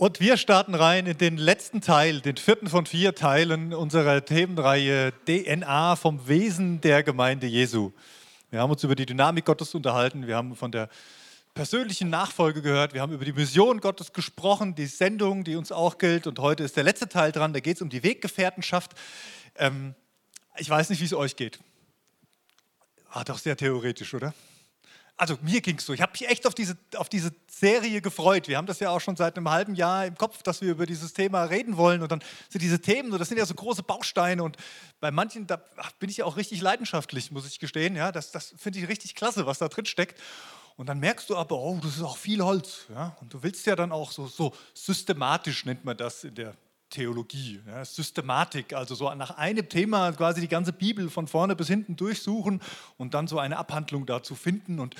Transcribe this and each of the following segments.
Und wir starten rein in den letzten Teil, den vierten von vier Teilen unserer Themenreihe DNA vom Wesen der Gemeinde Jesu. Wir haben uns über die Dynamik Gottes unterhalten, wir haben von der persönlichen Nachfolge gehört, wir haben über die Mission Gottes gesprochen, die Sendung, die uns auch gilt. Und heute ist der letzte Teil dran, da geht es um die Weggefährtenschaft. Ähm, ich weiß nicht, wie es euch geht. War doch sehr theoretisch, oder? Also mir ging es so, ich habe mich echt auf diese, auf diese Serie gefreut. Wir haben das ja auch schon seit einem halben Jahr im Kopf, dass wir über dieses Thema reden wollen. Und dann sind diese Themen, das sind ja so große Bausteine. Und bei manchen, da bin ich ja auch richtig leidenschaftlich, muss ich gestehen. Ja, das das finde ich richtig klasse, was da drin steckt. Und dann merkst du aber, oh, das ist auch viel Holz. Ja? Und du willst ja dann auch so, so systematisch, nennt man das in der Theologie, ja, Systematik, also so nach einem Thema quasi die ganze Bibel von vorne bis hinten durchsuchen und dann so eine Abhandlung dazu finden. Und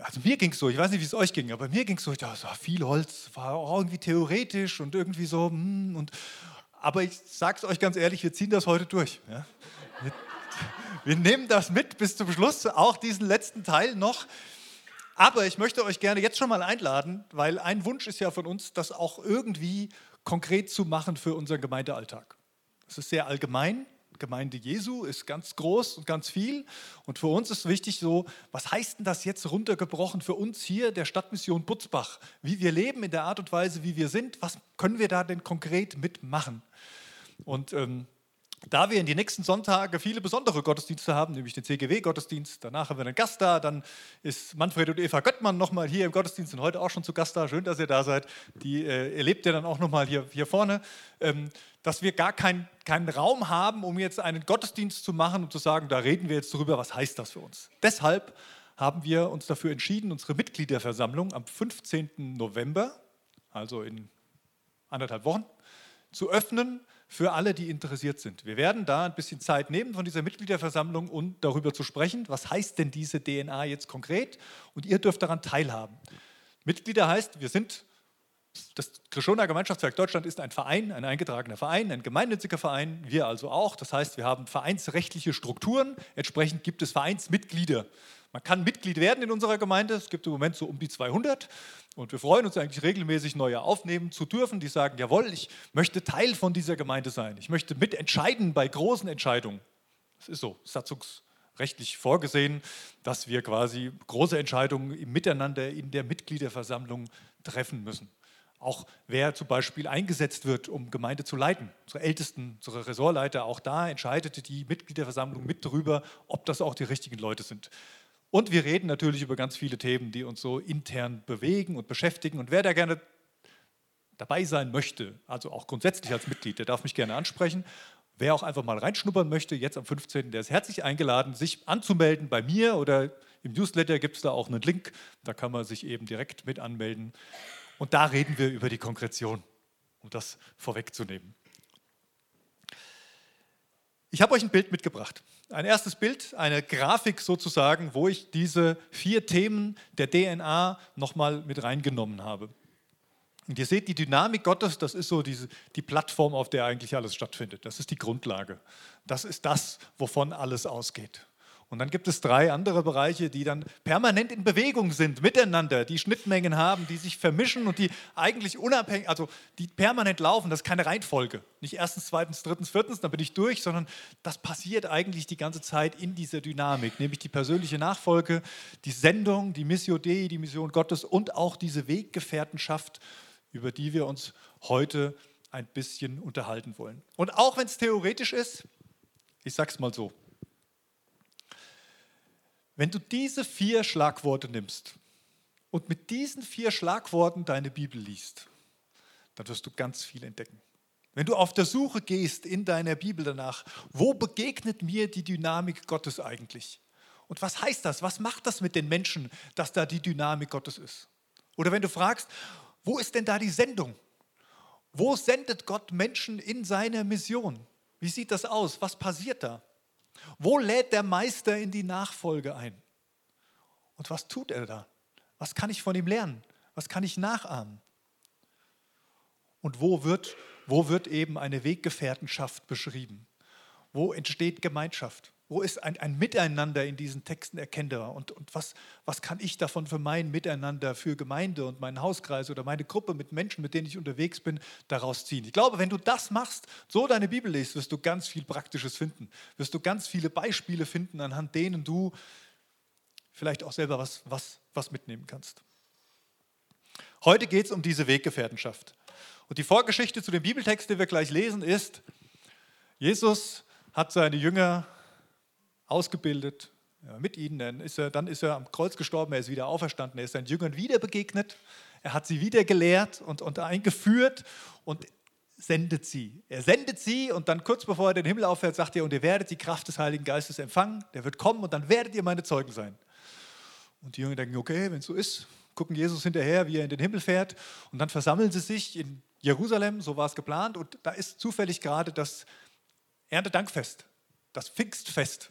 also mir ging es so, ich weiß nicht, wie es euch ging, aber mir ging es so, ich dachte, viel Holz, war auch irgendwie theoretisch und irgendwie so. Hm, und, aber ich sage es euch ganz ehrlich, wir ziehen das heute durch. Ja. Wir, wir nehmen das mit bis zum Schluss, auch diesen letzten Teil noch. Aber ich möchte euch gerne jetzt schon mal einladen, weil ein Wunsch ist ja von uns, das auch irgendwie konkret zu machen für unseren Gemeindealltag. Es ist sehr allgemein. Gemeinde Jesu ist ganz groß und ganz viel. Und für uns ist wichtig so, was heißt denn das jetzt runtergebrochen für uns hier der Stadtmission Butzbach? Wie wir leben in der Art und Weise, wie wir sind, was können wir da denn konkret mitmachen? Und ähm, da wir in die nächsten Sonntage viele besondere Gottesdienste haben, nämlich den CGW-Gottesdienst, danach haben wir einen Gast da, dann ist Manfred und Eva Göttmann nochmal hier im Gottesdienst und heute auch schon zu Gast da. Schön, dass ihr da seid. Die äh, erlebt ihr dann auch nochmal hier, hier vorne. Ähm, dass wir gar keinen kein Raum haben, um jetzt einen Gottesdienst zu machen und zu sagen, da reden wir jetzt darüber, was heißt das für uns. Deshalb haben wir uns dafür entschieden, unsere Mitgliederversammlung am 15. November, also in anderthalb Wochen, zu öffnen für alle, die interessiert sind. Wir werden da ein bisschen Zeit nehmen von dieser Mitgliederversammlung und darüber zu sprechen, was heißt denn diese DNA jetzt konkret und ihr dürft daran teilhaben. Mitglieder heißt, wir sind, das Krishona Gemeinschaftswerk Deutschland ist ein Verein, ein eingetragener Verein, ein gemeinnütziger Verein, wir also auch. Das heißt, wir haben vereinsrechtliche Strukturen, entsprechend gibt es Vereinsmitglieder. Man kann Mitglied werden in unserer Gemeinde, es gibt im Moment so um die 200 und wir freuen uns eigentlich regelmäßig, neue aufnehmen zu dürfen, die sagen, jawohl, ich möchte Teil von dieser Gemeinde sein. Ich möchte mitentscheiden bei großen Entscheidungen. Das ist so, satzungsrechtlich vorgesehen, dass wir quasi große Entscheidungen Miteinander in der Mitgliederversammlung treffen müssen. Auch wer zum Beispiel eingesetzt wird, um Gemeinde zu leiten. Unsere Ältesten, unsere Ressortleiter, auch da entscheidet die Mitgliederversammlung mit darüber, ob das auch die richtigen Leute sind. Und wir reden natürlich über ganz viele Themen, die uns so intern bewegen und beschäftigen. Und wer da gerne dabei sein möchte, also auch grundsätzlich als Mitglied, der darf mich gerne ansprechen. Wer auch einfach mal reinschnuppern möchte, jetzt am 15., der ist herzlich eingeladen, sich anzumelden bei mir oder im Newsletter gibt es da auch einen Link, da kann man sich eben direkt mit anmelden. Und da reden wir über die Konkretion, um das vorwegzunehmen. Ich habe euch ein Bild mitgebracht. Ein erstes Bild, eine Grafik sozusagen, wo ich diese vier Themen der DNA nochmal mit reingenommen habe. Und ihr seht die Dynamik Gottes, das ist so diese, die Plattform, auf der eigentlich alles stattfindet. Das ist die Grundlage. Das ist das, wovon alles ausgeht. Und dann gibt es drei andere Bereiche, die dann permanent in Bewegung sind, miteinander, die Schnittmengen haben, die sich vermischen und die eigentlich unabhängig, also die permanent laufen. Das ist keine Reihenfolge. Nicht erstens, zweitens, drittens, viertens, dann bin ich durch, sondern das passiert eigentlich die ganze Zeit in dieser Dynamik, nämlich die persönliche Nachfolge, die Sendung, die Missio Dei, die Mission Gottes und auch diese Weggefährtenschaft, über die wir uns heute ein bisschen unterhalten wollen. Und auch wenn es theoretisch ist, ich sage es mal so, wenn du diese vier Schlagworte nimmst und mit diesen vier Schlagworten deine Bibel liest, dann wirst du ganz viel entdecken. Wenn du auf der Suche gehst in deiner Bibel danach, wo begegnet mir die Dynamik Gottes eigentlich? Und was heißt das? Was macht das mit den Menschen, dass da die Dynamik Gottes ist? Oder wenn du fragst, wo ist denn da die Sendung? Wo sendet Gott Menschen in seiner Mission? Wie sieht das aus? Was passiert da? Wo lädt der Meister in die Nachfolge ein? Und was tut er da? Was kann ich von ihm lernen? Was kann ich nachahmen? Und wo wird, wo wird eben eine Weggefährtenschaft beschrieben? Wo entsteht Gemeinschaft? Wo ist ein, ein Miteinander in diesen Texten erkennbar? Und, und was, was kann ich davon für mein Miteinander, für Gemeinde und meinen Hauskreis oder meine Gruppe mit Menschen, mit denen ich unterwegs bin, daraus ziehen? Ich glaube, wenn du das machst, so deine Bibel liest, wirst du ganz viel Praktisches finden. Wirst du ganz viele Beispiele finden, anhand denen du vielleicht auch selber was, was, was mitnehmen kannst. Heute geht es um diese Weggefährtenschaft. Und die Vorgeschichte zu dem Bibeltext, den wir gleich lesen, ist, Jesus hat seine Jünger ausgebildet, mit ihnen, dann ist, er, dann ist er am Kreuz gestorben, er ist wieder auferstanden, er ist seinen Jüngern wieder begegnet, er hat sie wieder gelehrt und, und eingeführt und sendet sie. Er sendet sie und dann kurz bevor er den Himmel auffährt, sagt er, und ihr werdet die Kraft des Heiligen Geistes empfangen, der wird kommen und dann werdet ihr meine Zeugen sein. Und die Jünger denken, okay, wenn es so ist, gucken Jesus hinterher, wie er in den Himmel fährt und dann versammeln sie sich in Jerusalem, so war es geplant und da ist zufällig gerade das Erntedankfest, das Pfingstfest.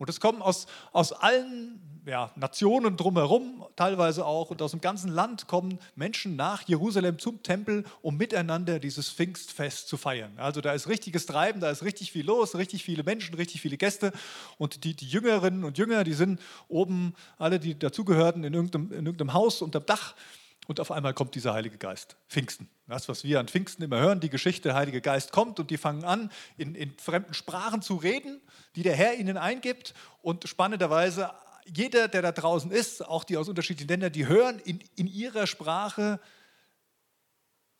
Und es kommen aus, aus allen ja, Nationen drumherum, teilweise auch, und aus dem ganzen Land kommen Menschen nach Jerusalem zum Tempel, um miteinander dieses Pfingstfest zu feiern. Also da ist richtiges Treiben, da ist richtig viel los, richtig viele Menschen, richtig viele Gäste. Und die, die Jüngerinnen und Jünger, die sind oben, alle, die dazugehörten, in irgendeinem, in irgendeinem Haus unterm Dach und auf einmal kommt dieser Heilige Geist, Pfingsten. Das, was wir an Pfingsten immer hören, die Geschichte, der Heilige Geist kommt und die fangen an, in, in fremden Sprachen zu reden, die der Herr ihnen eingibt. Und spannenderweise, jeder, der da draußen ist, auch die aus unterschiedlichen Ländern, die hören in, in ihrer Sprache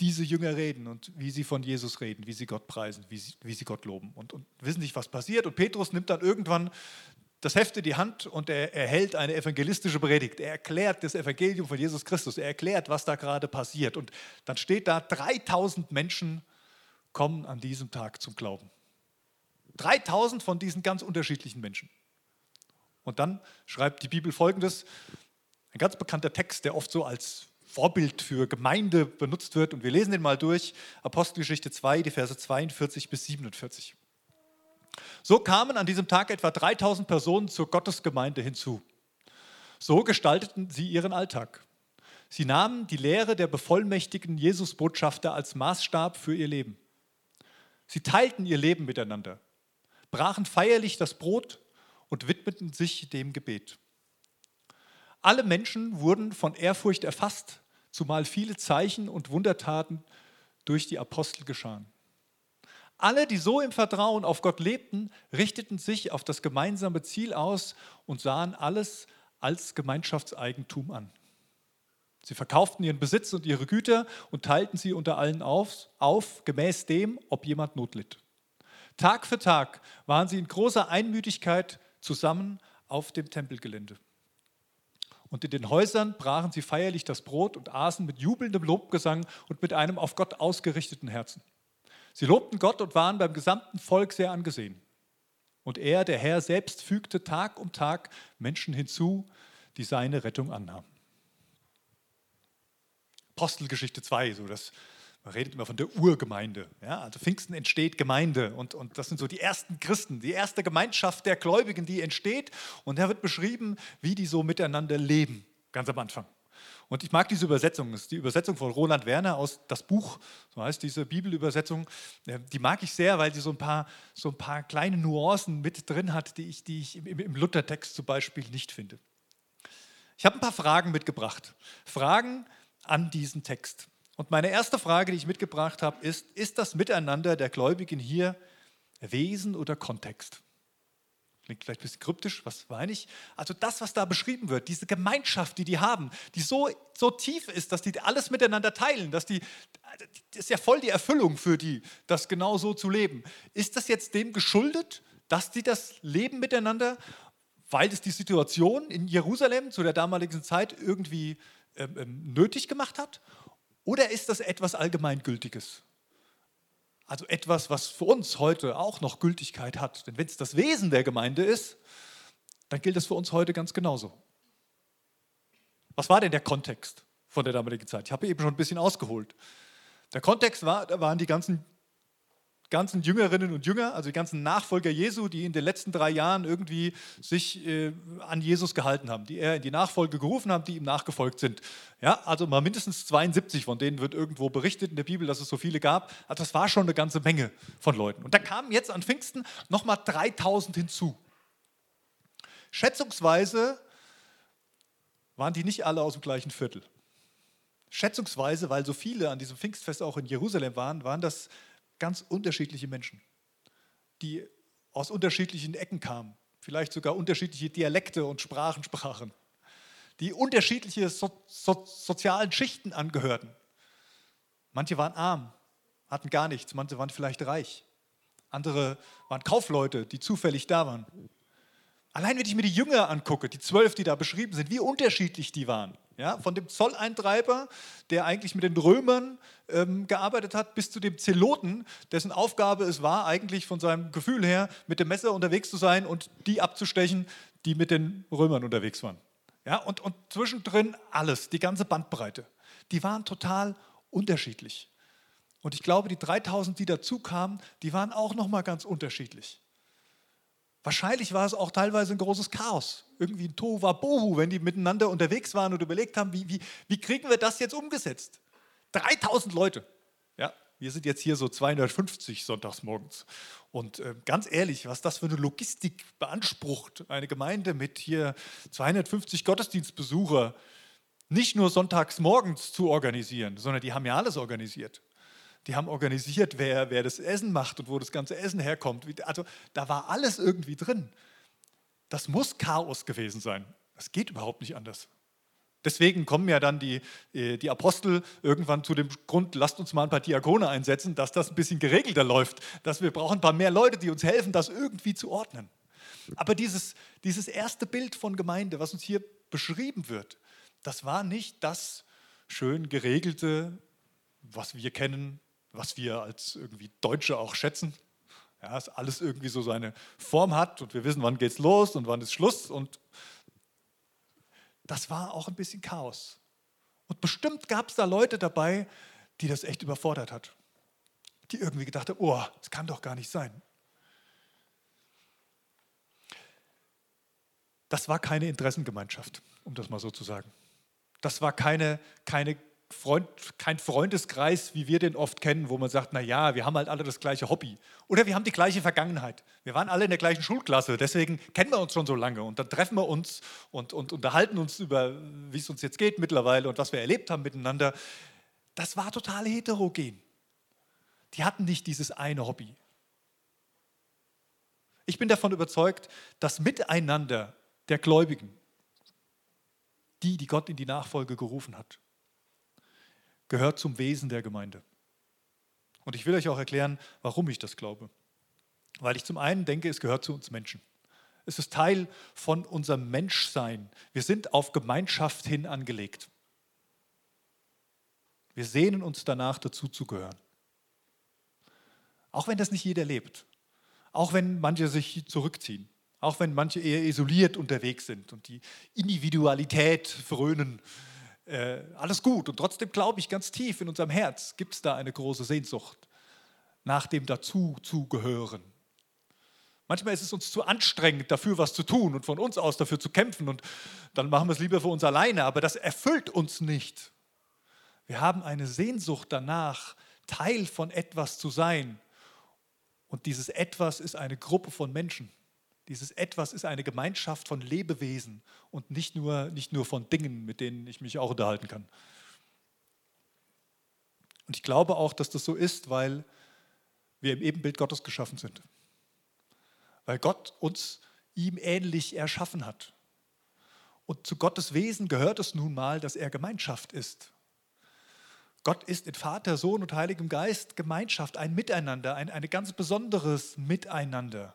diese Jünger reden und wie sie von Jesus reden, wie sie Gott preisen, wie sie, wie sie Gott loben und, und wissen nicht, was passiert. Und Petrus nimmt dann irgendwann das Heft in die Hand und er erhält eine evangelistische Predigt. Er erklärt das Evangelium von Jesus Christus. Er erklärt, was da gerade passiert. Und dann steht da, 3000 Menschen kommen an diesem Tag zum Glauben. 3000 von diesen ganz unterschiedlichen Menschen. Und dann schreibt die Bibel folgendes, ein ganz bekannter Text, der oft so als Vorbild für Gemeinde benutzt wird. Und wir lesen den mal durch. Apostelgeschichte 2, die Verse 42 bis 47. So kamen an diesem Tag etwa 3000 Personen zur Gottesgemeinde hinzu. So gestalteten sie ihren Alltag. Sie nahmen die Lehre der bevollmächtigten Jesusbotschafter als Maßstab für ihr Leben. Sie teilten ihr Leben miteinander, brachen feierlich das Brot und widmeten sich dem Gebet. Alle Menschen wurden von Ehrfurcht erfasst, zumal viele Zeichen und Wundertaten durch die Apostel geschahen. Alle, die so im Vertrauen auf Gott lebten, richteten sich auf das gemeinsame Ziel aus und sahen alles als Gemeinschaftseigentum an. Sie verkauften ihren Besitz und ihre Güter und teilten sie unter allen auf, auf, gemäß dem, ob jemand Not litt. Tag für Tag waren sie in großer Einmütigkeit zusammen auf dem Tempelgelände. Und in den Häusern brachen sie feierlich das Brot und aßen mit jubelndem Lobgesang und mit einem auf Gott ausgerichteten Herzen. Sie lobten Gott und waren beim gesamten Volk sehr angesehen. Und er, der Herr selbst, fügte Tag um Tag Menschen hinzu, die seine Rettung annahmen. Apostelgeschichte 2, so das, man redet immer von der Urgemeinde. Ja? Also Pfingsten entsteht Gemeinde und, und das sind so die ersten Christen, die erste Gemeinschaft der Gläubigen, die entsteht. Und da wird beschrieben, wie die so miteinander leben, ganz am Anfang. Und ich mag diese Übersetzung, das ist die Übersetzung von Roland Werner aus das Buch, so heißt diese Bibelübersetzung. Die mag ich sehr, weil sie so ein paar, so ein paar kleine Nuancen mit drin hat, die ich, die ich im, im Luthertext zum Beispiel nicht finde. Ich habe ein paar Fragen mitgebracht. Fragen an diesen Text. Und meine erste Frage, die ich mitgebracht habe, ist, ist das Miteinander der Gläubigen hier Wesen oder Kontext? Klingt vielleicht ein bisschen kryptisch, was meine ich? Also das, was da beschrieben wird, diese Gemeinschaft, die die haben, die so, so tief ist, dass die alles miteinander teilen, dass die, das ist ja voll die Erfüllung für die, das genau so zu leben. Ist das jetzt dem geschuldet, dass die das leben miteinander, weil es die Situation in Jerusalem zu der damaligen Zeit irgendwie ähm, ähm nötig gemacht hat? Oder ist das etwas Allgemeingültiges? Also etwas, was für uns heute auch noch Gültigkeit hat. Denn wenn es das Wesen der Gemeinde ist, dann gilt es für uns heute ganz genauso. Was war denn der Kontext von der damaligen Zeit? Ich habe eben schon ein bisschen ausgeholt. Der Kontext war, da waren die ganzen ganzen Jüngerinnen und Jünger, also die ganzen Nachfolger Jesu, die in den letzten drei Jahren irgendwie sich äh, an Jesus gehalten haben, die er in die Nachfolge gerufen haben, die ihm nachgefolgt sind. Ja, also mal mindestens 72, von denen wird irgendwo berichtet in der Bibel, dass es so viele gab. Also das war schon eine ganze Menge von Leuten. Und da kamen jetzt an Pfingsten nochmal 3000 hinzu. Schätzungsweise waren die nicht alle aus dem gleichen Viertel. Schätzungsweise, weil so viele an diesem Pfingstfest auch in Jerusalem waren, waren das ganz unterschiedliche Menschen, die aus unterschiedlichen Ecken kamen, vielleicht sogar unterschiedliche Dialekte und Sprachen sprachen, die unterschiedliche so so sozialen Schichten angehörten. Manche waren arm, hatten gar nichts, manche waren vielleicht reich. Andere waren Kaufleute, die zufällig da waren. Allein wenn ich mir die Jünger angucke, die zwölf, die da beschrieben sind, wie unterschiedlich die waren. Ja, von dem Zolleintreiber, der eigentlich mit den Römern ähm, gearbeitet hat, bis zu dem Zeloten, dessen Aufgabe es war, eigentlich von seinem Gefühl her mit dem Messer unterwegs zu sein und die abzustechen, die mit den Römern unterwegs waren. Ja, und, und zwischendrin alles, die ganze Bandbreite. Die waren total unterschiedlich. Und ich glaube, die 3000, die dazu kamen, die waren auch nochmal ganz unterschiedlich. Wahrscheinlich war es auch teilweise ein großes Chaos, irgendwie ein Tohuwabohu, wenn die miteinander unterwegs waren und überlegt haben, wie, wie, wie kriegen wir das jetzt umgesetzt? 3000 Leute. Ja, wir sind jetzt hier so 250 sonntags morgens. Und äh, ganz ehrlich, was das für eine Logistik beansprucht, eine Gemeinde mit hier 250 Gottesdienstbesucher, nicht nur sonntags morgens zu organisieren, sondern die haben ja alles organisiert. Die haben organisiert, wer, wer das Essen macht und wo das ganze Essen herkommt. Also da war alles irgendwie drin. Das muss Chaos gewesen sein. Das geht überhaupt nicht anders. Deswegen kommen ja dann die, äh, die Apostel irgendwann zu dem Grund, lasst uns mal ein paar Diakone einsetzen, dass das ein bisschen geregelter läuft, dass wir brauchen ein paar mehr Leute, die uns helfen, das irgendwie zu ordnen. Aber dieses, dieses erste Bild von Gemeinde, was uns hier beschrieben wird, das war nicht das schön geregelte, was wir kennen, was wir als irgendwie Deutsche auch schätzen. Ja, dass alles irgendwie so seine Form hat und wir wissen, wann geht's los und wann ist Schluss. Und das war auch ein bisschen Chaos. Und bestimmt gab es da Leute dabei, die das echt überfordert hat. Die irgendwie gedacht haben, oh, das kann doch gar nicht sein. Das war keine Interessengemeinschaft, um das mal so zu sagen. Das war keine, keine Freund, kein Freundeskreis, wie wir den oft kennen, wo man sagt, na ja, wir haben halt alle das gleiche Hobby oder wir haben die gleiche Vergangenheit. Wir waren alle in der gleichen Schulklasse, deswegen kennen wir uns schon so lange und dann treffen wir uns und, und unterhalten uns über, wie es uns jetzt geht mittlerweile und was wir erlebt haben miteinander. Das war total heterogen. Die hatten nicht dieses eine Hobby. Ich bin davon überzeugt, dass Miteinander der Gläubigen, die, die Gott in die Nachfolge gerufen hat, gehört zum Wesen der Gemeinde. Und ich will euch auch erklären, warum ich das glaube. Weil ich zum einen denke, es gehört zu uns Menschen. Es ist Teil von unserem Menschsein. Wir sind auf Gemeinschaft hin angelegt. Wir sehnen uns danach, dazu zu gehören. Auch wenn das nicht jeder lebt. Auch wenn manche sich zurückziehen. Auch wenn manche eher isoliert unterwegs sind und die Individualität frönen. Äh, alles gut. Und trotzdem glaube ich, ganz tief in unserem Herz gibt es da eine große Sehnsucht nach dem Dazuzugehören. Manchmal ist es uns zu anstrengend, dafür was zu tun und von uns aus dafür zu kämpfen. Und dann machen wir es lieber für uns alleine. Aber das erfüllt uns nicht. Wir haben eine Sehnsucht danach, Teil von etwas zu sein. Und dieses Etwas ist eine Gruppe von Menschen. Dieses Etwas ist eine Gemeinschaft von Lebewesen und nicht nur, nicht nur von Dingen, mit denen ich mich auch unterhalten kann. Und ich glaube auch, dass das so ist, weil wir im Ebenbild Gottes geschaffen sind. Weil Gott uns ihm ähnlich erschaffen hat. Und zu Gottes Wesen gehört es nun mal, dass er Gemeinschaft ist. Gott ist in Vater, Sohn und Heiligem Geist Gemeinschaft, ein Miteinander, ein, ein ganz besonderes Miteinander.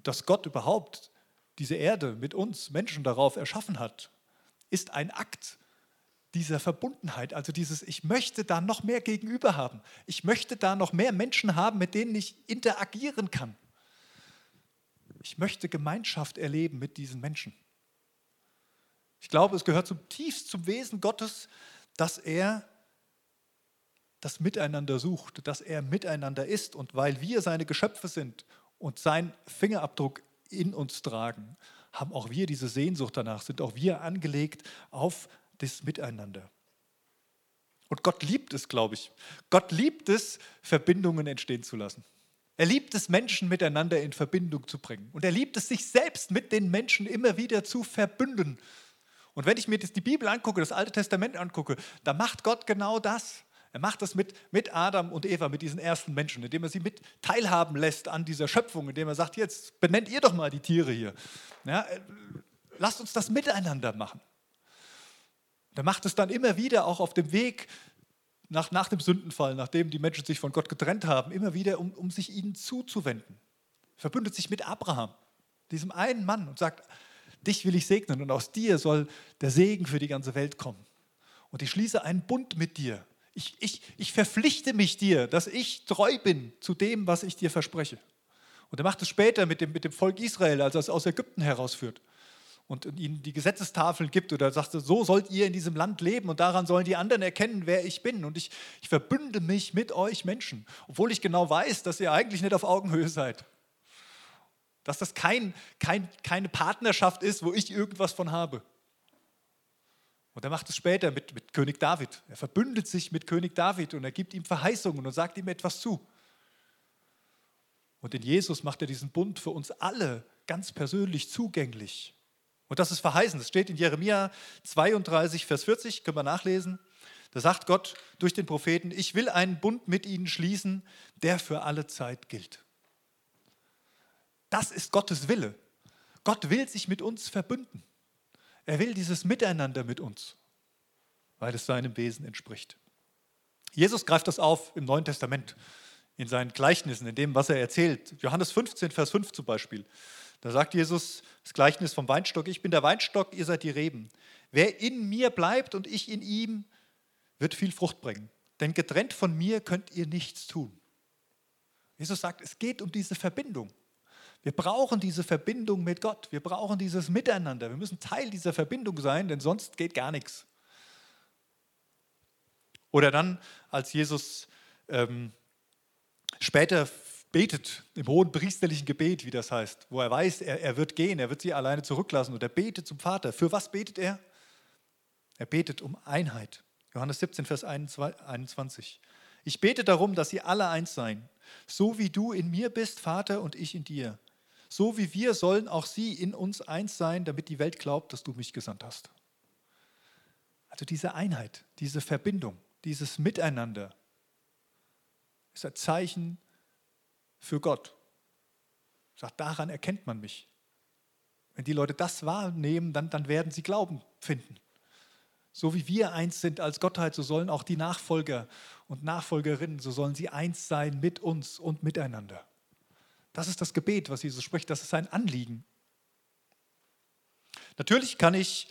Und dass Gott überhaupt diese Erde mit uns Menschen darauf erschaffen hat, ist ein Akt dieser Verbundenheit, also dieses, ich möchte da noch mehr gegenüber haben. Ich möchte da noch mehr Menschen haben, mit denen ich interagieren kann. Ich möchte Gemeinschaft erleben mit diesen Menschen. Ich glaube, es gehört zutiefst zum Wesen Gottes, dass er das Miteinander sucht, dass er miteinander ist. Und weil wir seine Geschöpfe sind und seinen Fingerabdruck in uns tragen, haben auch wir diese Sehnsucht danach, sind auch wir angelegt auf das Miteinander. Und Gott liebt es, glaube ich. Gott liebt es, Verbindungen entstehen zu lassen. Er liebt es, Menschen miteinander in Verbindung zu bringen. Und er liebt es, sich selbst mit den Menschen immer wieder zu verbünden. Und wenn ich mir die Bibel angucke, das Alte Testament angucke, da macht Gott genau das. Er macht das mit, mit Adam und Eva, mit diesen ersten Menschen, indem er sie mit teilhaben lässt an dieser Schöpfung, indem er sagt, jetzt benennt ihr doch mal die Tiere hier. Ja, äh, lasst uns das miteinander machen. Er macht es dann immer wieder auch auf dem Weg nach, nach dem Sündenfall, nachdem die Menschen sich von Gott getrennt haben, immer wieder, um, um sich ihnen zuzuwenden. Er verbündet sich mit Abraham, diesem einen Mann, und sagt, dich will ich segnen und aus dir soll der Segen für die ganze Welt kommen. Und ich schließe einen Bund mit dir. Ich, ich, ich verpflichte mich dir, dass ich treu bin zu dem, was ich dir verspreche. Und er macht es später mit dem, mit dem Volk Israel, als er es aus Ägypten herausführt und ihnen die Gesetzestafeln gibt oder sagt, so sollt ihr in diesem Land leben und daran sollen die anderen erkennen, wer ich bin. Und ich, ich verbünde mich mit euch Menschen, obwohl ich genau weiß, dass ihr eigentlich nicht auf Augenhöhe seid. Dass das kein, kein, keine Partnerschaft ist, wo ich irgendwas von habe. Und er macht es später mit, mit König David. Er verbündet sich mit König David und er gibt ihm Verheißungen und sagt ihm etwas zu. Und in Jesus macht er diesen Bund für uns alle ganz persönlich zugänglich. Und das ist verheißen. Das steht in Jeremia 32, Vers 40, können wir nachlesen. Da sagt Gott durch den Propheten, ich will einen Bund mit ihnen schließen, der für alle Zeit gilt. Das ist Gottes Wille. Gott will sich mit uns verbünden. Er will dieses Miteinander mit uns, weil es seinem Wesen entspricht. Jesus greift das auf im Neuen Testament, in seinen Gleichnissen, in dem, was er erzählt. Johannes 15, Vers 5 zum Beispiel. Da sagt Jesus das Gleichnis vom Weinstock, ich bin der Weinstock, ihr seid die Reben. Wer in mir bleibt und ich in ihm, wird viel Frucht bringen. Denn getrennt von mir könnt ihr nichts tun. Jesus sagt, es geht um diese Verbindung. Wir brauchen diese Verbindung mit Gott. Wir brauchen dieses Miteinander. Wir müssen Teil dieser Verbindung sein, denn sonst geht gar nichts. Oder dann, als Jesus ähm, später betet im hohen priesterlichen Gebet, wie das heißt, wo er weiß, er, er wird gehen, er wird sie alleine zurücklassen und er betet zum Vater. Für was betet er? Er betet um Einheit. Johannes 17, Vers 21. Ich bete darum, dass sie alle eins seien, so wie du in mir bist, Vater, und ich in dir. So wie wir sollen auch sie in uns eins sein, damit die Welt glaubt, dass du mich gesandt hast. Also diese Einheit, diese Verbindung, dieses Miteinander ist ein Zeichen für Gott. Sagt, daran erkennt man mich. Wenn die Leute das wahrnehmen, dann, dann werden sie Glauben finden. So wie wir eins sind als Gottheit, so sollen auch die Nachfolger und Nachfolgerinnen, so sollen sie eins sein mit uns und miteinander. Das ist das Gebet, was Jesus spricht, das ist sein Anliegen. Natürlich kann ich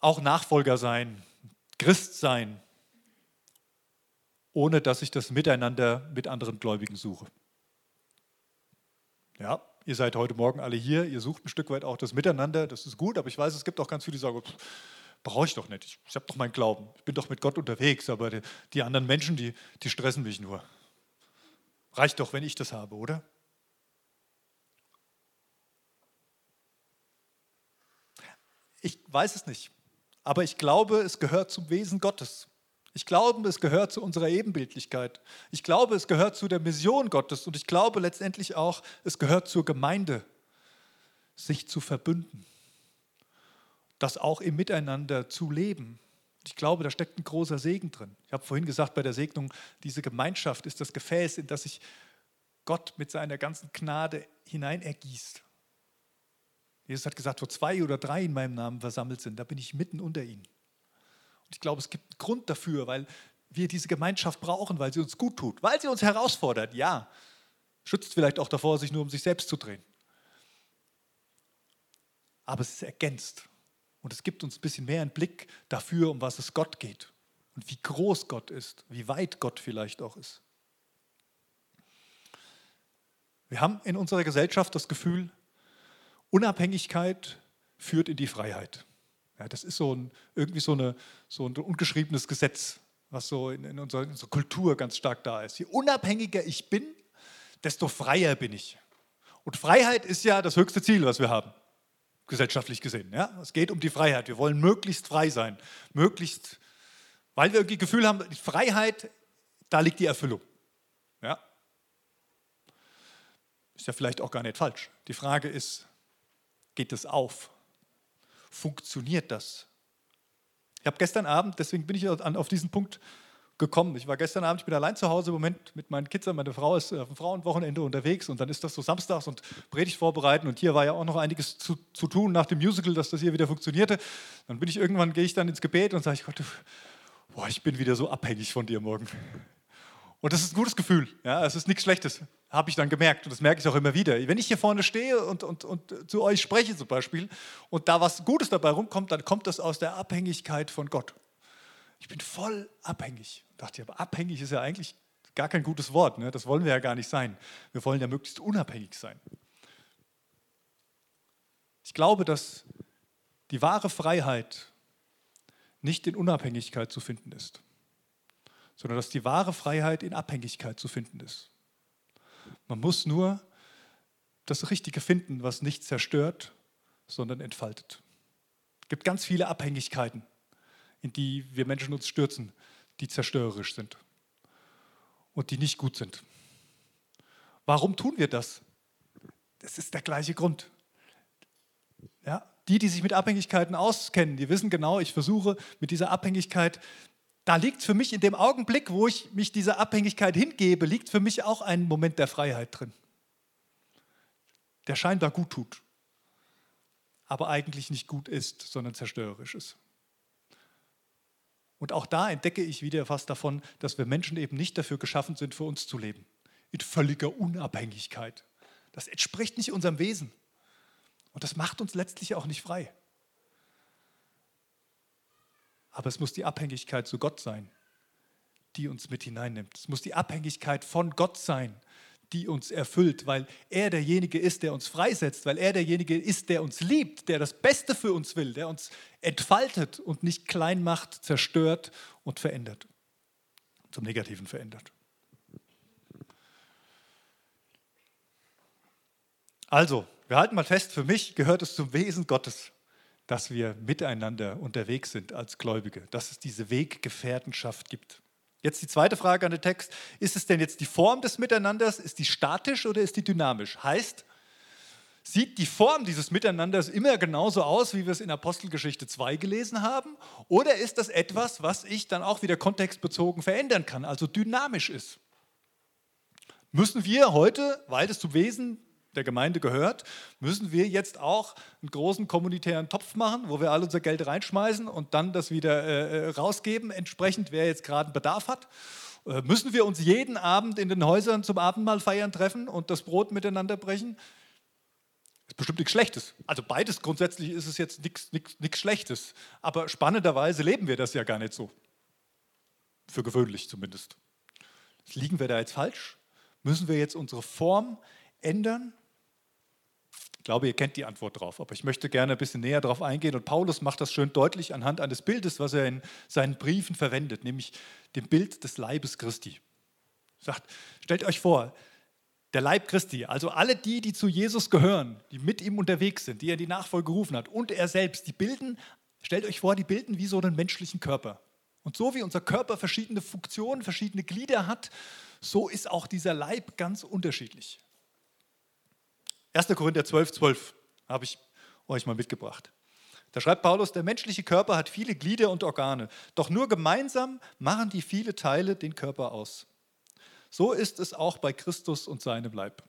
auch Nachfolger sein, Christ sein, ohne dass ich das Miteinander mit anderen Gläubigen suche. Ja, ihr seid heute Morgen alle hier, ihr sucht ein Stück weit auch das Miteinander, das ist gut, aber ich weiß, es gibt auch ganz viele, die sagen, brauche ich doch nicht, ich, ich habe doch meinen Glauben, ich bin doch mit Gott unterwegs, aber die, die anderen Menschen, die, die stressen mich nur. Reicht doch, wenn ich das habe, oder? Ich weiß es nicht, aber ich glaube, es gehört zum Wesen Gottes. Ich glaube, es gehört zu unserer Ebenbildlichkeit. Ich glaube, es gehört zu der Mission Gottes und ich glaube letztendlich auch, es gehört zur Gemeinde, sich zu verbünden, das auch im Miteinander zu leben. Ich glaube, da steckt ein großer Segen drin. Ich habe vorhin gesagt bei der Segnung, diese Gemeinschaft ist das Gefäß, in das sich Gott mit seiner ganzen Gnade hinein ergießt. Jesus hat gesagt, wo zwei oder drei in meinem Namen versammelt sind, da bin ich mitten unter ihnen. Und ich glaube, es gibt einen Grund dafür, weil wir diese Gemeinschaft brauchen, weil sie uns gut tut, weil sie uns herausfordert. Ja, schützt vielleicht auch davor, sich nur um sich selbst zu drehen. Aber es ist ergänzt. Und es gibt uns ein bisschen mehr einen Blick dafür, um was es Gott geht. Und wie groß Gott ist, wie weit Gott vielleicht auch ist. Wir haben in unserer Gesellschaft das Gefühl, Unabhängigkeit führt in die Freiheit. Ja, das ist so ein, irgendwie so, eine, so ein ungeschriebenes Gesetz, was so in, in, unserer, in unserer Kultur ganz stark da ist. Je unabhängiger ich bin, desto freier bin ich. Und Freiheit ist ja das höchste Ziel, was wir haben, gesellschaftlich gesehen. Ja? Es geht um die Freiheit. Wir wollen möglichst frei sein. Möglichst, weil wir irgendwie Gefühl haben, die Freiheit, da liegt die Erfüllung. Ja? Ist ja vielleicht auch gar nicht falsch. Die Frage ist, geht es auf? Funktioniert das? Ich habe gestern Abend, deswegen bin ich auf diesen Punkt gekommen. Ich war gestern Abend, ich bin allein zu Hause im Moment mit meinen Kids. Meine Frau ist auf dem Frauenwochenende unterwegs und dann ist das so samstags und Predigt vorbereiten und hier war ja auch noch einiges zu, zu tun nach dem Musical, dass das hier wieder funktionierte. Dann bin ich irgendwann, gehe ich dann ins Gebet und sage ich, Gott, boah, ich bin wieder so abhängig von dir morgen. Und das ist ein gutes Gefühl, ja, es ist nichts Schlechtes, habe ich dann gemerkt und das merke ich auch immer wieder. Wenn ich hier vorne stehe und, und, und zu euch spreche zum Beispiel und da was Gutes dabei rumkommt, dann kommt das aus der Abhängigkeit von Gott. Ich bin voll abhängig. Ich dachte ich, aber abhängig ist ja eigentlich gar kein gutes Wort. Ne? Das wollen wir ja gar nicht sein. Wir wollen ja möglichst unabhängig sein. Ich glaube, dass die wahre Freiheit nicht in Unabhängigkeit zu finden ist, sondern dass die wahre Freiheit in Abhängigkeit zu finden ist. Man muss nur das Richtige finden, was nicht zerstört, sondern entfaltet. Es gibt ganz viele Abhängigkeiten in die wir Menschen uns stürzen, die zerstörerisch sind und die nicht gut sind. Warum tun wir das? Das ist der gleiche Grund. Ja, die, die sich mit Abhängigkeiten auskennen, die wissen genau, ich versuche mit dieser Abhängigkeit, da liegt für mich in dem Augenblick, wo ich mich dieser Abhängigkeit hingebe, liegt für mich auch ein Moment der Freiheit drin, der scheinbar gut tut, aber eigentlich nicht gut ist, sondern zerstörerisch ist. Und auch da entdecke ich wieder was davon, dass wir Menschen eben nicht dafür geschaffen sind, für uns zu leben. In völliger Unabhängigkeit. Das entspricht nicht unserem Wesen. Und das macht uns letztlich auch nicht frei. Aber es muss die Abhängigkeit zu Gott sein, die uns mit hineinnimmt. Es muss die Abhängigkeit von Gott sein, die uns erfüllt, weil er derjenige ist, der uns freisetzt, weil er derjenige ist, der uns liebt, der das Beste für uns will, der uns entfaltet und nicht klein macht, zerstört und verändert. Zum Negativen verändert. Also, wir halten mal fest, für mich gehört es zum Wesen Gottes, dass wir miteinander unterwegs sind als Gläubige, dass es diese Weggefährtenschaft gibt. Jetzt die zweite Frage an den Text. Ist es denn jetzt die Form des Miteinanders? Ist die statisch oder ist die dynamisch? Heißt, sieht die Form dieses Miteinanders immer genauso aus, wie wir es in Apostelgeschichte 2 gelesen haben? Oder ist das etwas, was ich dann auch wieder kontextbezogen verändern kann, also dynamisch ist? Müssen wir heute, weil es zum Wesen der Gemeinde gehört, müssen wir jetzt auch einen großen kommunitären Topf machen, wo wir all unser Geld reinschmeißen und dann das wieder äh, äh rausgeben, entsprechend, wer jetzt gerade einen Bedarf hat. Äh, müssen wir uns jeden Abend in den Häusern zum Abendmahl feiern treffen und das Brot miteinander brechen? Ist bestimmt nichts Schlechtes. Also beides grundsätzlich ist es jetzt nichts Schlechtes. Aber spannenderweise leben wir das ja gar nicht so. Für gewöhnlich zumindest. Liegen wir da jetzt falsch? Müssen wir jetzt unsere Form ändern? Glaube, ihr kennt die Antwort darauf, aber ich möchte gerne ein bisschen näher darauf eingehen. Und Paulus macht das schön deutlich anhand eines Bildes, was er in seinen Briefen verwendet, nämlich dem Bild des Leibes Christi. Er sagt, stellt euch vor, der Leib Christi, also alle die, die zu Jesus gehören, die mit ihm unterwegs sind, die er die Nachfolge gerufen hat und er selbst, die bilden, stellt euch vor, die bilden wie so einen menschlichen Körper. Und so wie unser Körper verschiedene Funktionen, verschiedene Glieder hat, so ist auch dieser Leib ganz unterschiedlich. 1. Korinther 12, 12 habe ich euch mal mitgebracht. Da schreibt Paulus, der menschliche Körper hat viele Glieder und Organe, doch nur gemeinsam machen die viele Teile den Körper aus. So ist es auch bei Christus und seinem Leib.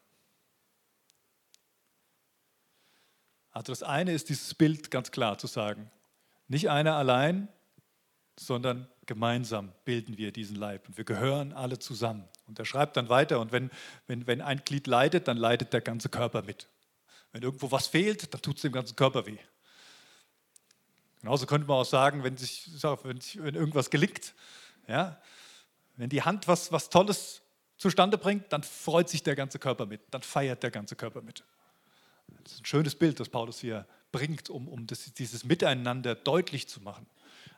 Also das eine ist dieses Bild ganz klar zu sagen. Nicht einer allein, sondern gemeinsam bilden wir diesen Leib und wir gehören alle zusammen. Und er schreibt dann weiter, und wenn, wenn, wenn ein Glied leidet, dann leidet der ganze Körper mit. Wenn irgendwo was fehlt, dann tut es dem ganzen Körper weh. Genauso könnte man auch sagen, wenn, sich, wenn, sich, wenn irgendwas gelingt, ja, wenn die Hand was, was Tolles zustande bringt, dann freut sich der ganze Körper mit, dann feiert der ganze Körper mit. Das ist ein schönes Bild, das Paulus hier bringt, um, um das, dieses Miteinander deutlich zu machen.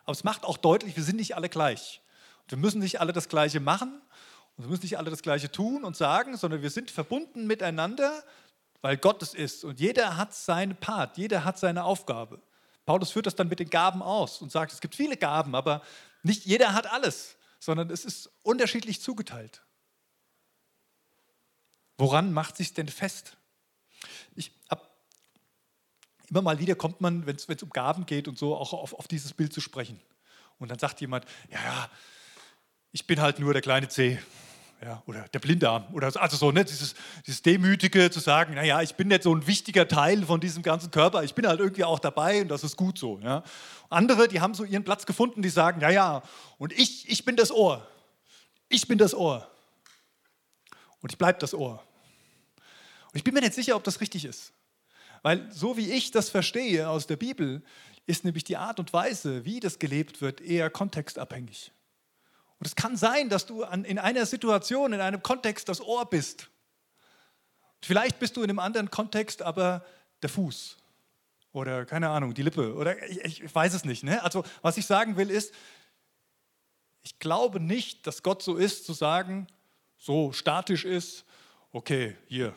Aber es macht auch deutlich, wir sind nicht alle gleich. Und wir müssen nicht alle das Gleiche machen und wir müssen nicht alle das Gleiche tun und sagen, sondern wir sind verbunden miteinander, weil Gott es ist. Und jeder hat seinen Part, jeder hat seine Aufgabe. Paulus führt das dann mit den Gaben aus und sagt, es gibt viele Gaben, aber nicht jeder hat alles, sondern es ist unterschiedlich zugeteilt. Woran macht sich denn fest? Ich habe immer mal wieder kommt man, wenn es um Gaben geht und so, auch auf, auf dieses Bild zu sprechen. Und dann sagt jemand, ja, ja, ich bin halt nur der kleine C. Ja, oder der Blindarm. Oder also so, ne, dieses, dieses Demütige zu sagen, naja, ich bin nicht so ein wichtiger Teil von diesem ganzen Körper, ich bin halt irgendwie auch dabei und das ist gut so. Ja. Andere, die haben so ihren Platz gefunden, die sagen, ja, ja, und ich, ich bin das Ohr. Ich bin das Ohr. Und ich bleibe das Ohr. Und ich bin mir nicht sicher, ob das richtig ist. Weil so wie ich das verstehe aus der Bibel, ist nämlich die Art und Weise, wie das gelebt wird, eher kontextabhängig. Und es kann sein, dass du an, in einer Situation, in einem Kontext das Ohr bist. Vielleicht bist du in einem anderen Kontext aber der Fuß oder keine Ahnung, die Lippe oder ich, ich weiß es nicht. Ne? Also was ich sagen will ist, ich glaube nicht, dass Gott so ist, zu sagen, so statisch ist, okay, hier,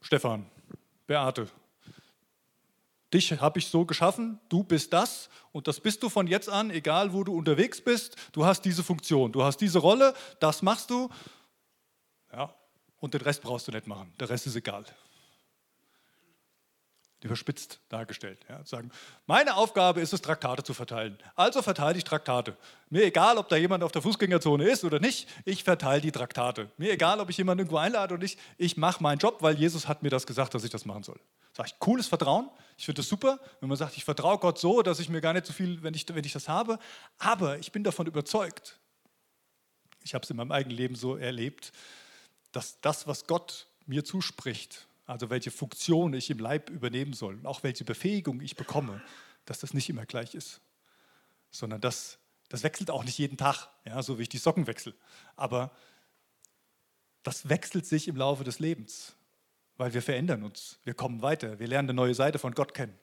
Stefan, Beate, Dich habe ich so geschaffen, du bist das und das bist du von jetzt an, egal wo du unterwegs bist. Du hast diese Funktion, du hast diese Rolle, das machst du. Ja, und den Rest brauchst du nicht machen, der Rest ist egal. Überspitzt dargestellt. Ja, sagen, meine Aufgabe ist es, Traktate zu verteilen. Also verteile ich Traktate. Mir egal, ob da jemand auf der Fußgängerzone ist oder nicht, ich verteile die Traktate. Mir egal, ob ich jemanden irgendwo einlade oder nicht, ich mache meinen Job, weil Jesus hat mir das gesagt, dass ich das machen soll. Sag ich, cooles Vertrauen. Ich finde das super, wenn man sagt, ich vertraue Gott so, dass ich mir gar nicht so viel, wenn ich, wenn ich das habe. Aber ich bin davon überzeugt, ich habe es in meinem eigenen Leben so erlebt, dass das, was Gott mir zuspricht, also welche Funktion ich im Leib übernehmen soll auch welche Befähigung ich bekomme, dass das nicht immer gleich ist, sondern das, das wechselt auch nicht jeden Tag, ja, so wie ich die Socken wechsle. Aber das wechselt sich im Laufe des Lebens weil wir verändern uns, wir kommen weiter, wir lernen eine neue Seite von Gott kennen.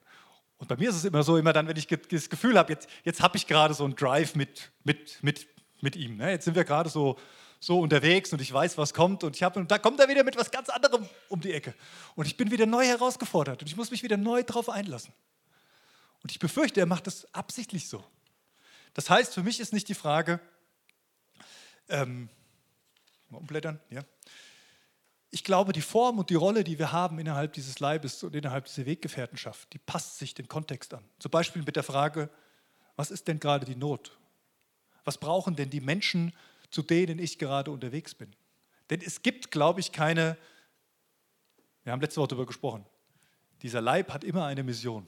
Und bei mir ist es immer so, immer dann, wenn ich das Gefühl habe, jetzt, jetzt habe ich gerade so einen Drive mit, mit, mit, mit ihm. Ne? Jetzt sind wir gerade so, so unterwegs und ich weiß, was kommt und, ich hab, und da kommt er wieder mit was ganz anderem um die Ecke. Und ich bin wieder neu herausgefordert und ich muss mich wieder neu darauf einlassen. Und ich befürchte, er macht das absichtlich so. Das heißt, für mich ist nicht die Frage, ähm, mal umblättern, ja ich glaube, die Form und die Rolle, die wir haben innerhalb dieses Leibes und innerhalb dieser Weggefährtenschaft, die passt sich dem Kontext an. Zum Beispiel mit der Frage, was ist denn gerade die Not? Was brauchen denn die Menschen, zu denen ich gerade unterwegs bin? Denn es gibt, glaube ich, keine, wir haben letzte Woche darüber gesprochen, dieser Leib hat immer eine Mission.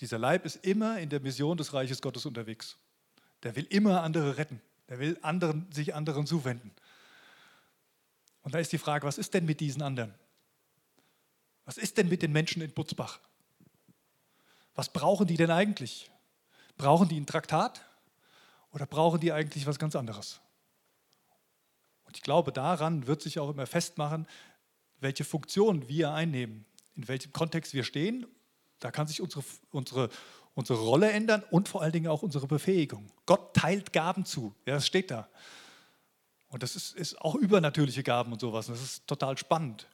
Dieser Leib ist immer in der Mission des Reiches Gottes unterwegs. Der will immer andere retten. Der will anderen, sich anderen zuwenden. Und da ist die Frage, was ist denn mit diesen anderen? Was ist denn mit den Menschen in Butzbach? Was brauchen die denn eigentlich? Brauchen die ein Traktat oder brauchen die eigentlich was ganz anderes? Und ich glaube, daran wird sich auch immer festmachen, welche Funktion wir einnehmen, in welchem Kontext wir stehen. Da kann sich unsere, unsere, unsere Rolle ändern und vor allen Dingen auch unsere Befähigung. Gott teilt Gaben zu, ja, das steht da. Und das ist, ist auch übernatürliche Gaben und sowas. Und das ist total spannend.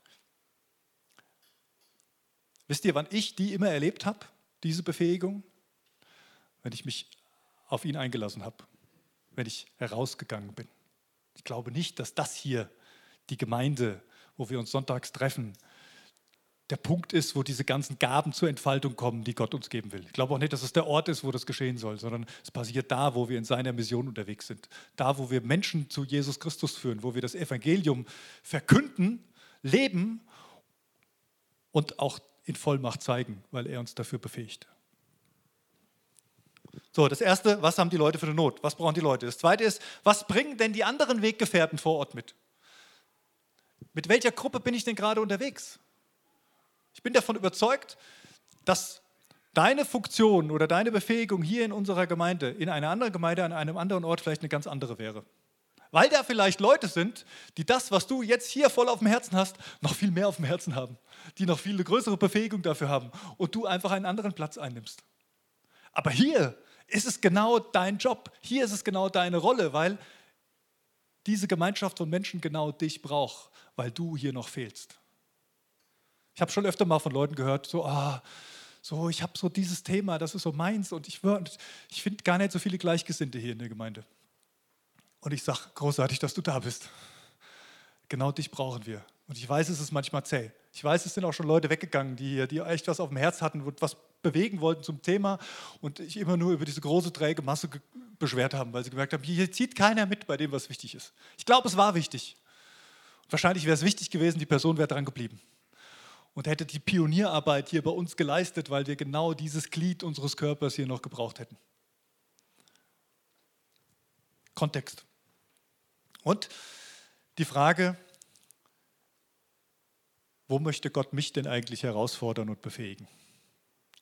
Wisst ihr, wann ich die immer erlebt habe, diese Befähigung? Wenn ich mich auf ihn eingelassen habe, wenn ich herausgegangen bin. Ich glaube nicht, dass das hier die Gemeinde, wo wir uns sonntags treffen, der Punkt ist, wo diese ganzen Gaben zur Entfaltung kommen, die Gott uns geben will. Ich glaube auch nicht, dass es der Ort ist, wo das geschehen soll, sondern es passiert da, wo wir in seiner Mission unterwegs sind. Da, wo wir Menschen zu Jesus Christus führen, wo wir das Evangelium verkünden, leben und auch in Vollmacht zeigen, weil er uns dafür befähigt. So, das Erste, was haben die Leute für eine Not? Was brauchen die Leute? Das Zweite ist, was bringen denn die anderen Weggefährten vor Ort mit? Mit welcher Gruppe bin ich denn gerade unterwegs? Ich bin davon überzeugt, dass deine Funktion oder deine Befähigung hier in unserer Gemeinde, in einer anderen Gemeinde, an einem anderen Ort vielleicht eine ganz andere wäre. Weil da vielleicht Leute sind, die das, was du jetzt hier voll auf dem Herzen hast, noch viel mehr auf dem Herzen haben, die noch viel größere Befähigung dafür haben und du einfach einen anderen Platz einnimmst. Aber hier ist es genau dein Job, hier ist es genau deine Rolle, weil diese Gemeinschaft von Menschen genau dich braucht, weil du hier noch fehlst. Ich habe schon öfter mal von Leuten gehört, so, ah, so, ich habe so dieses Thema, das ist so meins und ich, ich finde gar nicht so viele Gleichgesinnte hier in der Gemeinde. Und ich sage, großartig, dass du da bist. Genau dich brauchen wir. Und ich weiß, es ist manchmal zäh. Ich weiß, es sind auch schon Leute weggegangen, die, die echt was auf dem Herz hatten, was bewegen wollten zum Thema und ich immer nur über diese große, träge Masse beschwert haben, weil sie gemerkt haben, hier zieht keiner mit bei dem, was wichtig ist. Ich glaube, es war wichtig. Wahrscheinlich wäre es wichtig gewesen, die Person wäre dran geblieben und hätte die Pionierarbeit hier bei uns geleistet, weil wir genau dieses Glied unseres Körpers hier noch gebraucht hätten. Kontext. Und die Frage, wo möchte Gott mich denn eigentlich herausfordern und befähigen?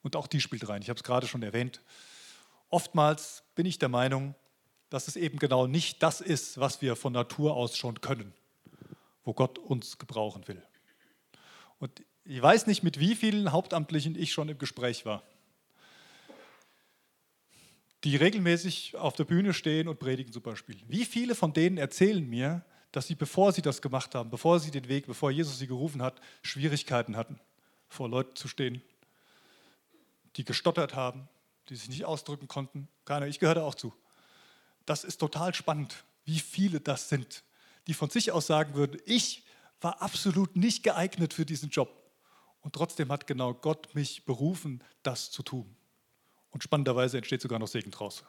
Und auch die spielt rein. Ich habe es gerade schon erwähnt. Oftmals bin ich der Meinung, dass es eben genau nicht das ist, was wir von Natur aus schon können, wo Gott uns gebrauchen will. Und ich weiß nicht, mit wie vielen Hauptamtlichen ich schon im Gespräch war, die regelmäßig auf der Bühne stehen und predigen zum Beispiel. Wie viele von denen erzählen mir, dass sie, bevor sie das gemacht haben, bevor sie den Weg, bevor Jesus sie gerufen hat, Schwierigkeiten hatten, vor Leuten zu stehen, die gestottert haben, die sich nicht ausdrücken konnten. Keiner, ich gehöre da auch zu. Das ist total spannend, wie viele das sind, die von sich aus sagen würden, ich war absolut nicht geeignet für diesen Job. Und trotzdem hat genau Gott mich berufen, das zu tun. Und spannenderweise entsteht sogar noch Segen draus.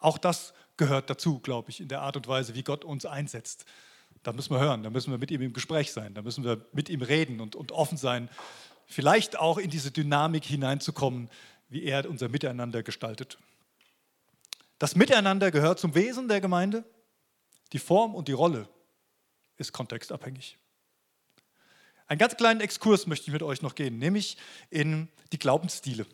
Auch das gehört dazu, glaube ich, in der Art und Weise, wie Gott uns einsetzt. Da müssen wir hören, da müssen wir mit ihm im Gespräch sein, da müssen wir mit ihm reden und, und offen sein, vielleicht auch in diese Dynamik hineinzukommen, wie er unser Miteinander gestaltet. Das Miteinander gehört zum Wesen der Gemeinde. Die Form und die Rolle ist kontextabhängig. Einen ganz kleinen Exkurs möchte ich mit euch noch gehen, nämlich in die Glaubensstile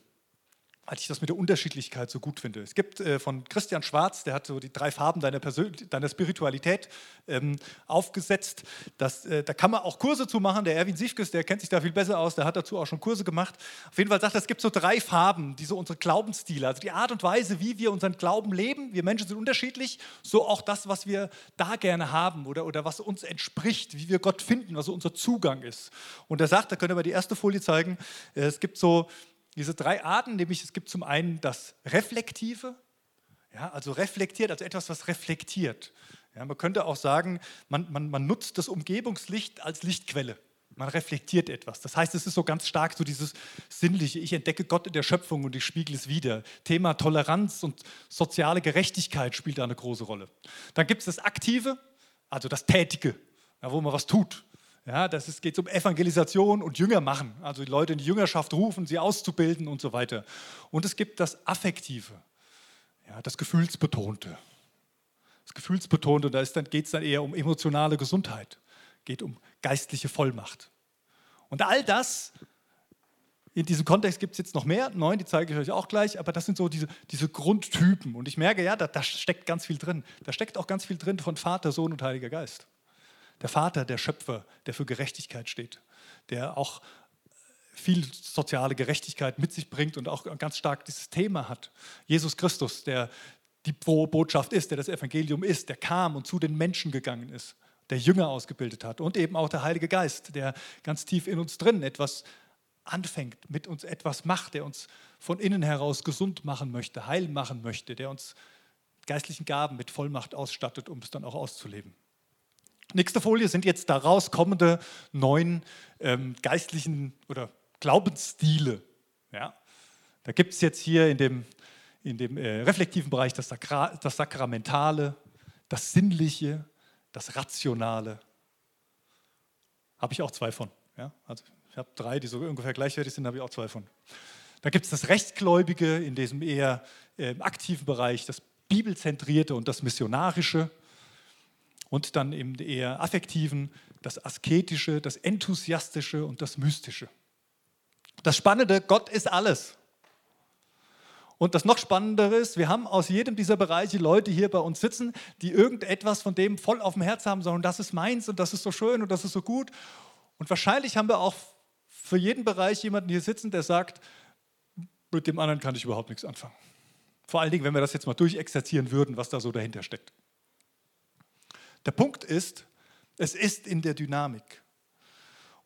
weil ich das mit der Unterschiedlichkeit so gut finde. Es gibt äh, von Christian Schwarz, der hat so die drei Farben deiner, Persön deiner Spiritualität ähm, aufgesetzt. Das, äh, da kann man auch Kurse zu machen. Der Erwin Siefkes, der kennt sich da viel besser aus, der hat dazu auch schon Kurse gemacht. Auf jeden Fall sagt er, es gibt so drei Farben, die so unsere Glaubensstile, also die Art und Weise, wie wir unseren Glauben leben. Wir Menschen sind unterschiedlich, so auch das, was wir da gerne haben oder, oder was uns entspricht, wie wir Gott finden, was so unser Zugang ist. Und er sagt, da können wir die erste Folie zeigen, äh, es gibt so diese drei Arten, nämlich es gibt zum einen das Reflektive, ja, also reflektiert, also etwas, was reflektiert. Ja, man könnte auch sagen, man, man, man nutzt das Umgebungslicht als Lichtquelle. Man reflektiert etwas. Das heißt, es ist so ganz stark so dieses Sinnliche. Ich entdecke Gott in der Schöpfung und ich spiegel es wieder. Thema Toleranz und soziale Gerechtigkeit spielt da eine große Rolle. Dann gibt es das Aktive, also das Tätige, ja, wo man was tut. Ja, das ist, geht um Evangelisation und Jünger machen, also die Leute in die Jüngerschaft rufen, sie auszubilden und so weiter. Und es gibt das Affektive, ja, das Gefühlsbetonte. Das Gefühlsbetonte, da geht es dann eher um emotionale Gesundheit, geht um geistliche Vollmacht. Und all das, in diesem Kontext gibt es jetzt noch mehr, neun, die zeige ich euch auch gleich, aber das sind so diese, diese Grundtypen. Und ich merke, ja, da, da steckt ganz viel drin. Da steckt auch ganz viel drin von Vater, Sohn und Heiliger Geist. Der Vater, der Schöpfer, der für Gerechtigkeit steht, der auch viel soziale Gerechtigkeit mit sich bringt und auch ganz stark dieses Thema hat. Jesus Christus, der die Botschaft ist, der das Evangelium ist, der kam und zu den Menschen gegangen ist, der Jünger ausgebildet hat und eben auch der Heilige Geist, der ganz tief in uns drin etwas anfängt, mit uns etwas macht, der uns von innen heraus gesund machen möchte, heil machen möchte, der uns geistlichen Gaben mit Vollmacht ausstattet, um es dann auch auszuleben. Nächste Folie sind jetzt daraus kommende neun ähm, geistlichen oder Glaubensstile. Ja? Da gibt es jetzt hier in dem, in dem äh, reflektiven Bereich das, Sakra das Sakramentale, das Sinnliche, das Rationale. Habe ich auch zwei von. Ja? Also ich habe drei, die so ungefähr gleichwertig sind, habe ich auch zwei von. Da gibt es das Rechtsgläubige in diesem eher äh, aktiven Bereich, das Bibelzentrierte und das Missionarische und dann im eher affektiven, das asketische, das enthusiastische und das mystische. Das Spannende, Gott ist alles. Und das noch Spannendere ist, wir haben aus jedem dieser Bereiche Leute hier bei uns sitzen, die irgendetwas von dem voll auf dem Herz haben, sondern das ist meins und das ist so schön und das ist so gut. Und wahrscheinlich haben wir auch für jeden Bereich jemanden hier sitzen, der sagt, mit dem anderen kann ich überhaupt nichts anfangen. Vor allen Dingen, wenn wir das jetzt mal durchexerzieren würden, was da so dahinter steckt. Der Punkt ist, es ist in der Dynamik.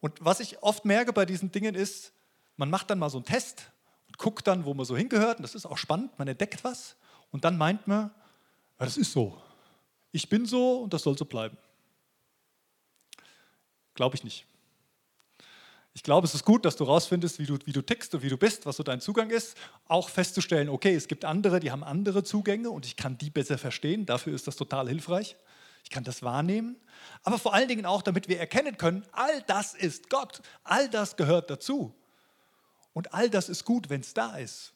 Und was ich oft merke bei diesen Dingen ist, man macht dann mal so einen Test und guckt dann, wo man so hingehört. Und das ist auch spannend, man entdeckt was. Und dann meint man, ja, das ist so. Ich bin so und das soll so bleiben. Glaube ich nicht. Ich glaube, es ist gut, dass du rausfindest, wie du, wie du tickst und wie du bist, was so dein Zugang ist. Auch festzustellen, okay, es gibt andere, die haben andere Zugänge und ich kann die besser verstehen. Dafür ist das total hilfreich. Ich kann das wahrnehmen. Aber vor allen Dingen auch, damit wir erkennen können, all das ist Gott. All das gehört dazu. Und all das ist gut, wenn es da ist.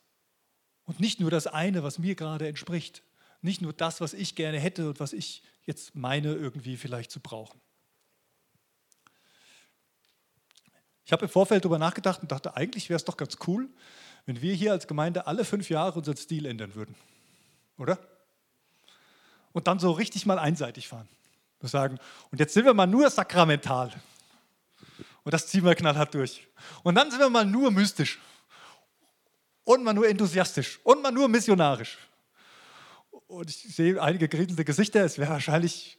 Und nicht nur das eine, was mir gerade entspricht. Nicht nur das, was ich gerne hätte und was ich jetzt meine, irgendwie vielleicht zu brauchen. Ich habe im Vorfeld darüber nachgedacht und dachte, eigentlich wäre es doch ganz cool, wenn wir hier als Gemeinde alle fünf Jahre unseren Stil ändern würden. Oder? Und dann so richtig mal einseitig fahren. Wir sagen, und jetzt sind wir mal nur sakramental. Und das ziehen wir knallhart durch. Und dann sind wir mal nur mystisch. Und mal nur enthusiastisch. Und mal nur missionarisch. Und ich sehe einige grinsende Gesichter. Es wäre wahrscheinlich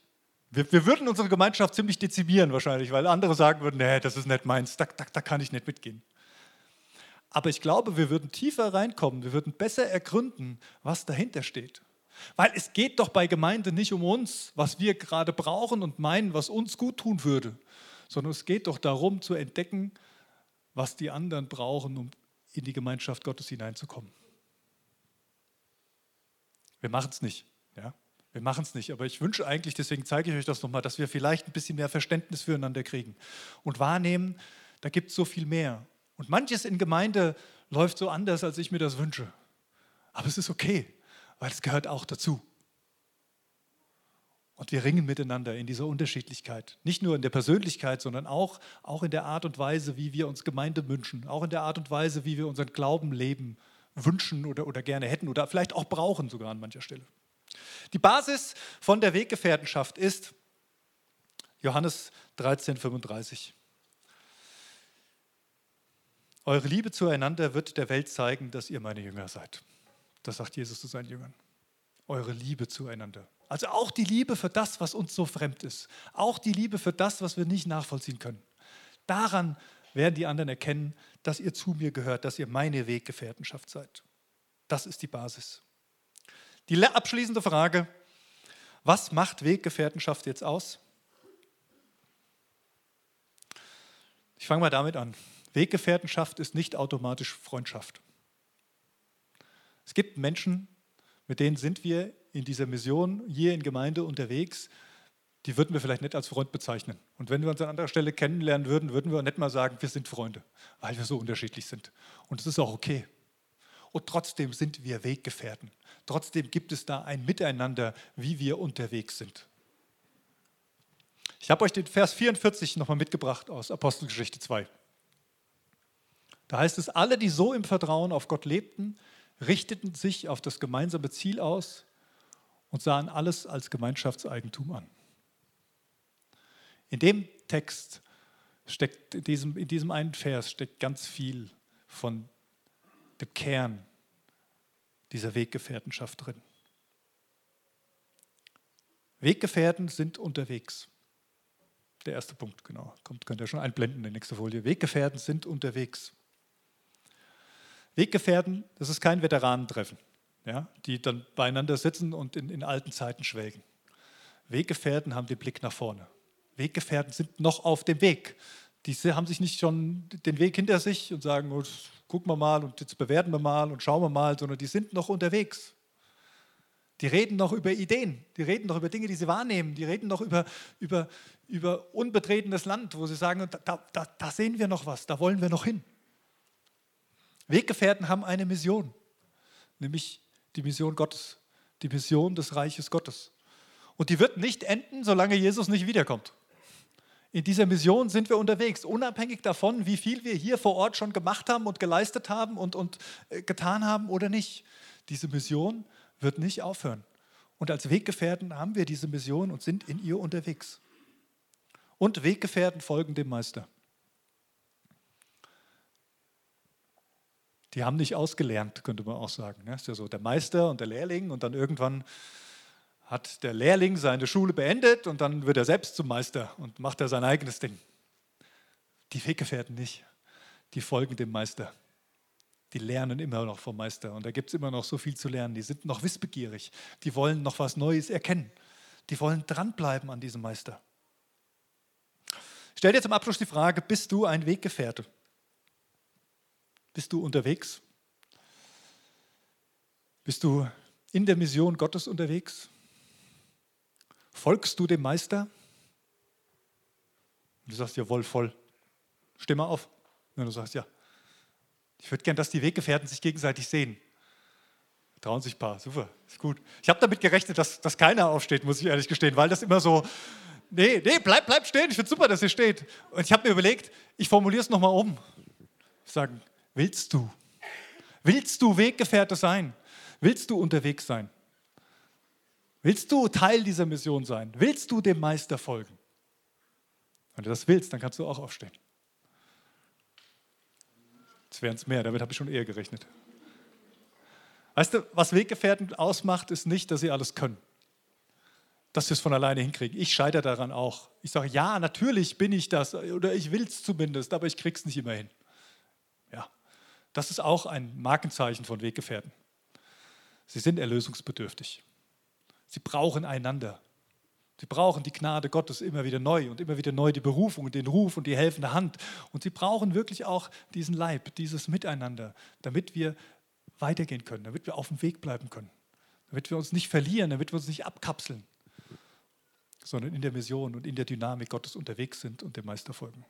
wir, wir, würden unsere Gemeinschaft ziemlich dezimieren wahrscheinlich, weil andere sagen würden, nee, das ist nicht meins, da, da, da kann ich nicht mitgehen. Aber ich glaube, wir würden tiefer reinkommen, wir würden besser ergründen, was dahinter steht. Weil es geht doch bei Gemeinde nicht um uns, was wir gerade brauchen und meinen, was uns gut tun würde, sondern es geht doch darum zu entdecken, was die anderen brauchen, um in die Gemeinschaft Gottes hineinzukommen. Wir machen es nicht. Ja? Wir machen es nicht, aber ich wünsche eigentlich, deswegen zeige ich euch das nochmal, dass wir vielleicht ein bisschen mehr Verständnis füreinander kriegen und wahrnehmen, da gibt es so viel mehr. Und manches in Gemeinde läuft so anders, als ich mir das wünsche. Aber es ist okay, weil es gehört auch dazu. Und wir ringen miteinander in dieser Unterschiedlichkeit. Nicht nur in der Persönlichkeit, sondern auch, auch in der Art und Weise, wie wir uns Gemeinde wünschen. Auch in der Art und Weise, wie wir unseren Glauben leben, wünschen oder, oder gerne hätten oder vielleicht auch brauchen sogar an mancher Stelle. Die Basis von der Weggefährtenschaft ist Johannes 13, 35. Eure Liebe zueinander wird der Welt zeigen, dass ihr meine Jünger seid. Das sagt Jesus zu seinen Jüngern. Eure Liebe zueinander. Also auch die Liebe für das, was uns so fremd ist. Auch die Liebe für das, was wir nicht nachvollziehen können. Daran werden die anderen erkennen, dass ihr zu mir gehört, dass ihr meine Weggefährtenschaft seid. Das ist die Basis. Die abschließende Frage, was macht Weggefährtenschaft jetzt aus? Ich fange mal damit an. Weggefährtenschaft ist nicht automatisch Freundschaft. Es gibt Menschen, mit denen sind wir in dieser Mission hier in Gemeinde unterwegs, die würden wir vielleicht nicht als Freund bezeichnen. Und wenn wir uns an anderer Stelle kennenlernen würden, würden wir nicht mal sagen, wir sind Freunde, weil wir so unterschiedlich sind. Und es ist auch okay. Und trotzdem sind wir Weggefährten. Trotzdem gibt es da ein Miteinander, wie wir unterwegs sind. Ich habe euch den Vers 44 nochmal mitgebracht aus Apostelgeschichte 2. Da heißt es, alle, die so im Vertrauen auf Gott lebten, richteten sich auf das gemeinsame Ziel aus und sahen alles als Gemeinschaftseigentum an. In dem Text steckt, in diesem, in diesem einen Vers steckt ganz viel von dem Kern dieser Weggefährtenschaft drin. Weggefährten sind unterwegs. Der erste Punkt, genau. Kommt, könnt ihr schon einblenden in die nächste Folie. Weggefährten sind unterwegs. Weggefährten, das ist kein Veteranentreffen, ja, die dann beieinander sitzen und in, in alten Zeiten schwelgen. Weggefährten haben den Blick nach vorne. Weggefährten sind noch auf dem Weg. Die haben sich nicht schon den Weg hinter sich und sagen, oh, gucken wir mal und jetzt bewerten wir mal und schauen wir mal, sondern die sind noch unterwegs. Die reden noch über Ideen, die reden noch über Dinge, die sie wahrnehmen, die reden noch über, über, über unbetretenes Land, wo sie sagen, da, da, da sehen wir noch was, da wollen wir noch hin. Weggefährten haben eine Mission, nämlich die Mission Gottes, die Mission des Reiches Gottes. Und die wird nicht enden, solange Jesus nicht wiederkommt. In dieser Mission sind wir unterwegs, unabhängig davon, wie viel wir hier vor Ort schon gemacht haben und geleistet haben und, und äh, getan haben oder nicht. Diese Mission wird nicht aufhören. Und als Weggefährten haben wir diese Mission und sind in ihr unterwegs. Und Weggefährten folgen dem Meister. Die haben nicht ausgelernt, könnte man auch sagen. Das ist ja so der Meister und der Lehrling und dann irgendwann hat der Lehrling seine Schule beendet und dann wird er selbst zum Meister und macht er sein eigenes Ding. Die Weggefährten nicht. Die folgen dem Meister. Die lernen immer noch vom Meister und da gibt es immer noch so viel zu lernen. Die sind noch wissbegierig. Die wollen noch was Neues erkennen. Die wollen dranbleiben an diesem Meister. stell dir zum Abschluss die Frage, bist du ein Weggefährte? Bist du unterwegs? Bist du in der Mission Gottes unterwegs? Folgst du dem Meister? Du sagst, jawohl, voll. Stimme auf. Und du sagst, ja. Ich würde gern, dass die Weggefährten sich gegenseitig sehen. Trauen sich ein paar, super, ist gut. Ich habe damit gerechnet, dass, dass keiner aufsteht, muss ich ehrlich gestehen, weil das immer so, nee, nee, bleib, bleib stehen, ich finde super, dass ihr steht. Und ich habe mir überlegt, ich formuliere es nochmal um. Sage, willst du? Willst du Weggefährte sein? Willst du unterwegs sein? Willst du Teil dieser Mission sein? Willst du dem Meister folgen? Wenn du das willst, dann kannst du auch aufstehen. Jetzt wären es mehr, damit habe ich schon eher gerechnet. Weißt du, was Weggefährten ausmacht, ist nicht, dass sie alles können. Dass sie es von alleine hinkriegen. Ich scheitere daran auch. Ich sage, ja, natürlich bin ich das oder ich will es zumindest, aber ich kriege es nicht immer hin. Das ist auch ein Markenzeichen von Weggefährten. Sie sind erlösungsbedürftig. Sie brauchen einander. Sie brauchen die Gnade Gottes immer wieder neu und immer wieder neu die Berufung und den Ruf und die helfende Hand. Und sie brauchen wirklich auch diesen Leib, dieses Miteinander, damit wir weitergehen können, damit wir auf dem Weg bleiben können, damit wir uns nicht verlieren, damit wir uns nicht abkapseln, sondern in der Mission und in der Dynamik Gottes unterwegs sind und dem Meister folgen.